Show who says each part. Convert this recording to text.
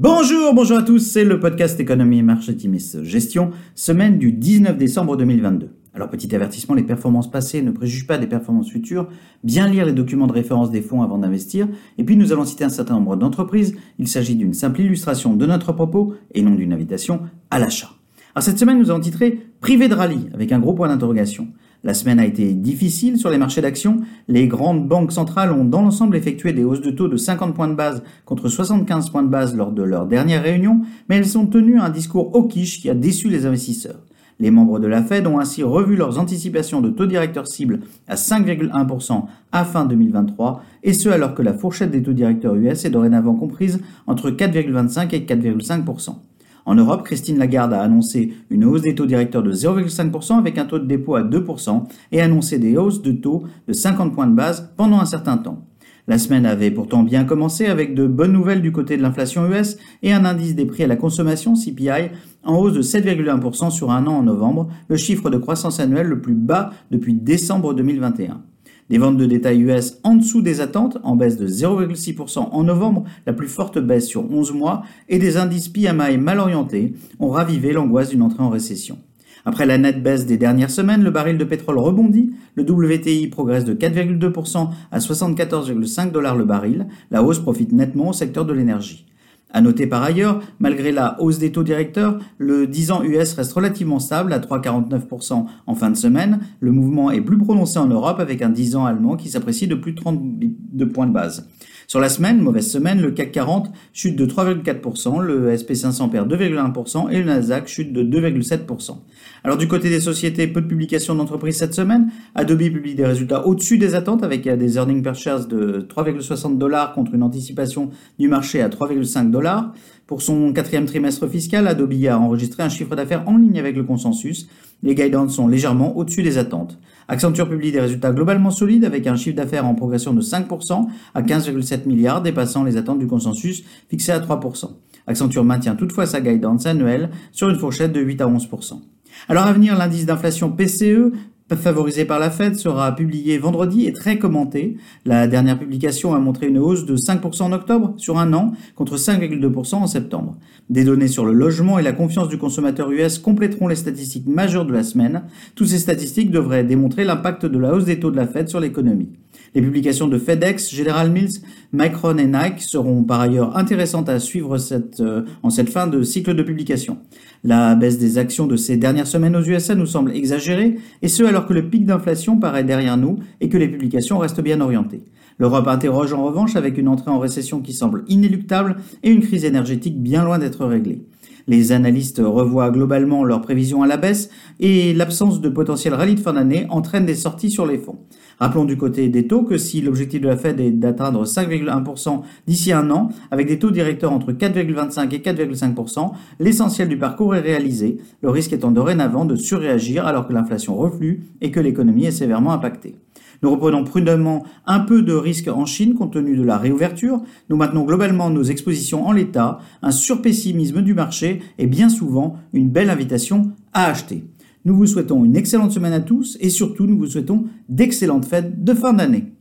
Speaker 1: Bonjour, bonjour à tous, c'est le podcast Économie et Marché Timis Gestion, semaine du 19 décembre 2022. Alors petit avertissement, les performances passées ne préjugent pas des performances futures, bien lire les documents de référence des fonds avant d'investir, et puis nous allons citer un certain nombre d'entreprises, il s'agit d'une simple illustration de notre propos et non d'une invitation à l'achat. Alors cette semaine nous avons titré Privé de rallye avec un gros point d'interrogation. La semaine a été difficile sur les marchés d'actions. Les grandes banques centrales ont dans l'ensemble effectué des hausses de taux de 50 points de base contre 75 points de base lors de leur dernière réunion, mais elles ont tenu un discours hawkish qui a déçu les investisseurs. Les membres de la Fed ont ainsi revu leurs anticipations de taux directeur cible à 5,1% à fin 2023, et ce alors que la fourchette des taux directeurs US est dorénavant comprise entre 4,25 et 4,5%. En Europe, Christine Lagarde a annoncé une hausse des taux directeurs de 0,5% avec un taux de dépôt à 2% et annoncé des hausses de taux de 50 points de base pendant un certain temps. La semaine avait pourtant bien commencé avec de bonnes nouvelles du côté de l'inflation US et un indice des prix à la consommation CPI en hausse de 7,1% sur un an en novembre, le chiffre de croissance annuel le plus bas depuis décembre 2021. Des ventes de détail US en dessous des attentes, en baisse de 0,6% en novembre, la plus forte baisse sur 11 mois, et des indices PMI mal orientés ont ravivé l'angoisse d'une entrée en récession. Après la nette baisse des dernières semaines, le baril de pétrole rebondit, le WTI progresse de 4,2% à 74,5 dollars le baril, la hausse profite nettement au secteur de l'énergie. À noter par ailleurs, malgré la hausse des taux directeurs, le 10 ans US reste relativement stable à 3,49% en fin de semaine. Le mouvement est plus prononcé en Europe avec un 10 ans allemand qui s'apprécie de plus de 30 de points de base. Sur la semaine, mauvaise semaine, le CAC 40 chute de 3,4%, le SP500 perd 2,1% et le Nasdaq chute de 2,7%. Alors du côté des sociétés, peu de publications d'entreprises cette semaine. Adobe publie des résultats au-dessus des attentes avec euh, des earnings per share de 3,60 dollars contre une anticipation du marché à 3,5 dollars. Pour son quatrième trimestre fiscal, Adobe a enregistré un chiffre d'affaires en ligne avec le consensus. Les guidance sont légèrement au-dessus des attentes. Accenture publie des résultats globalement solides avec un chiffre d'affaires en progression de 5% à 15,7 milliards, dépassant les attentes du consensus fixé à 3%. Accenture maintient toutefois sa guidance annuelle sur une fourchette de 8 à 11%. Alors à venir, l'indice d'inflation PCE favorisé par la Fed, sera publié vendredi et très commenté. La dernière publication a montré une hausse de 5% en octobre sur un an contre 5,2% en septembre. Des données sur le logement et la confiance du consommateur US compléteront les statistiques majeures de la semaine. Toutes ces statistiques devraient démontrer l'impact de la hausse des taux de la Fed sur l'économie. Les publications de FedEx, General Mills, Micron et Nike seront par ailleurs intéressantes à suivre euh, en cette fin de cycle de publication. La baisse des actions de ces dernières semaines aux USA nous semble exagérée, et ce alors que le pic d'inflation paraît derrière nous et que les publications restent bien orientées. L'Europe interroge en revanche avec une entrée en récession qui semble inéluctable et une crise énergétique bien loin d'être réglée. Les analystes revoient globalement leurs prévisions à la baisse et l'absence de potentiel rallye de fin d'année entraîne des sorties sur les fonds. Rappelons du côté des taux que si l'objectif de la Fed est d'atteindre 5,1% d'ici un an, avec des taux directeurs entre 4,25 et 4,5%, l'essentiel du parcours est réalisé, le risque étant dorénavant de surréagir alors que l'inflation reflue et que l'économie est sévèrement impactée. Nous reprenons prudemment un peu de risque en Chine compte tenu de la réouverture. Nous maintenons globalement nos expositions en l'état, un surpessimisme du marché et bien souvent une belle invitation à acheter. Nous vous souhaitons une excellente semaine à tous et surtout nous vous souhaitons d'excellentes fêtes de fin d'année.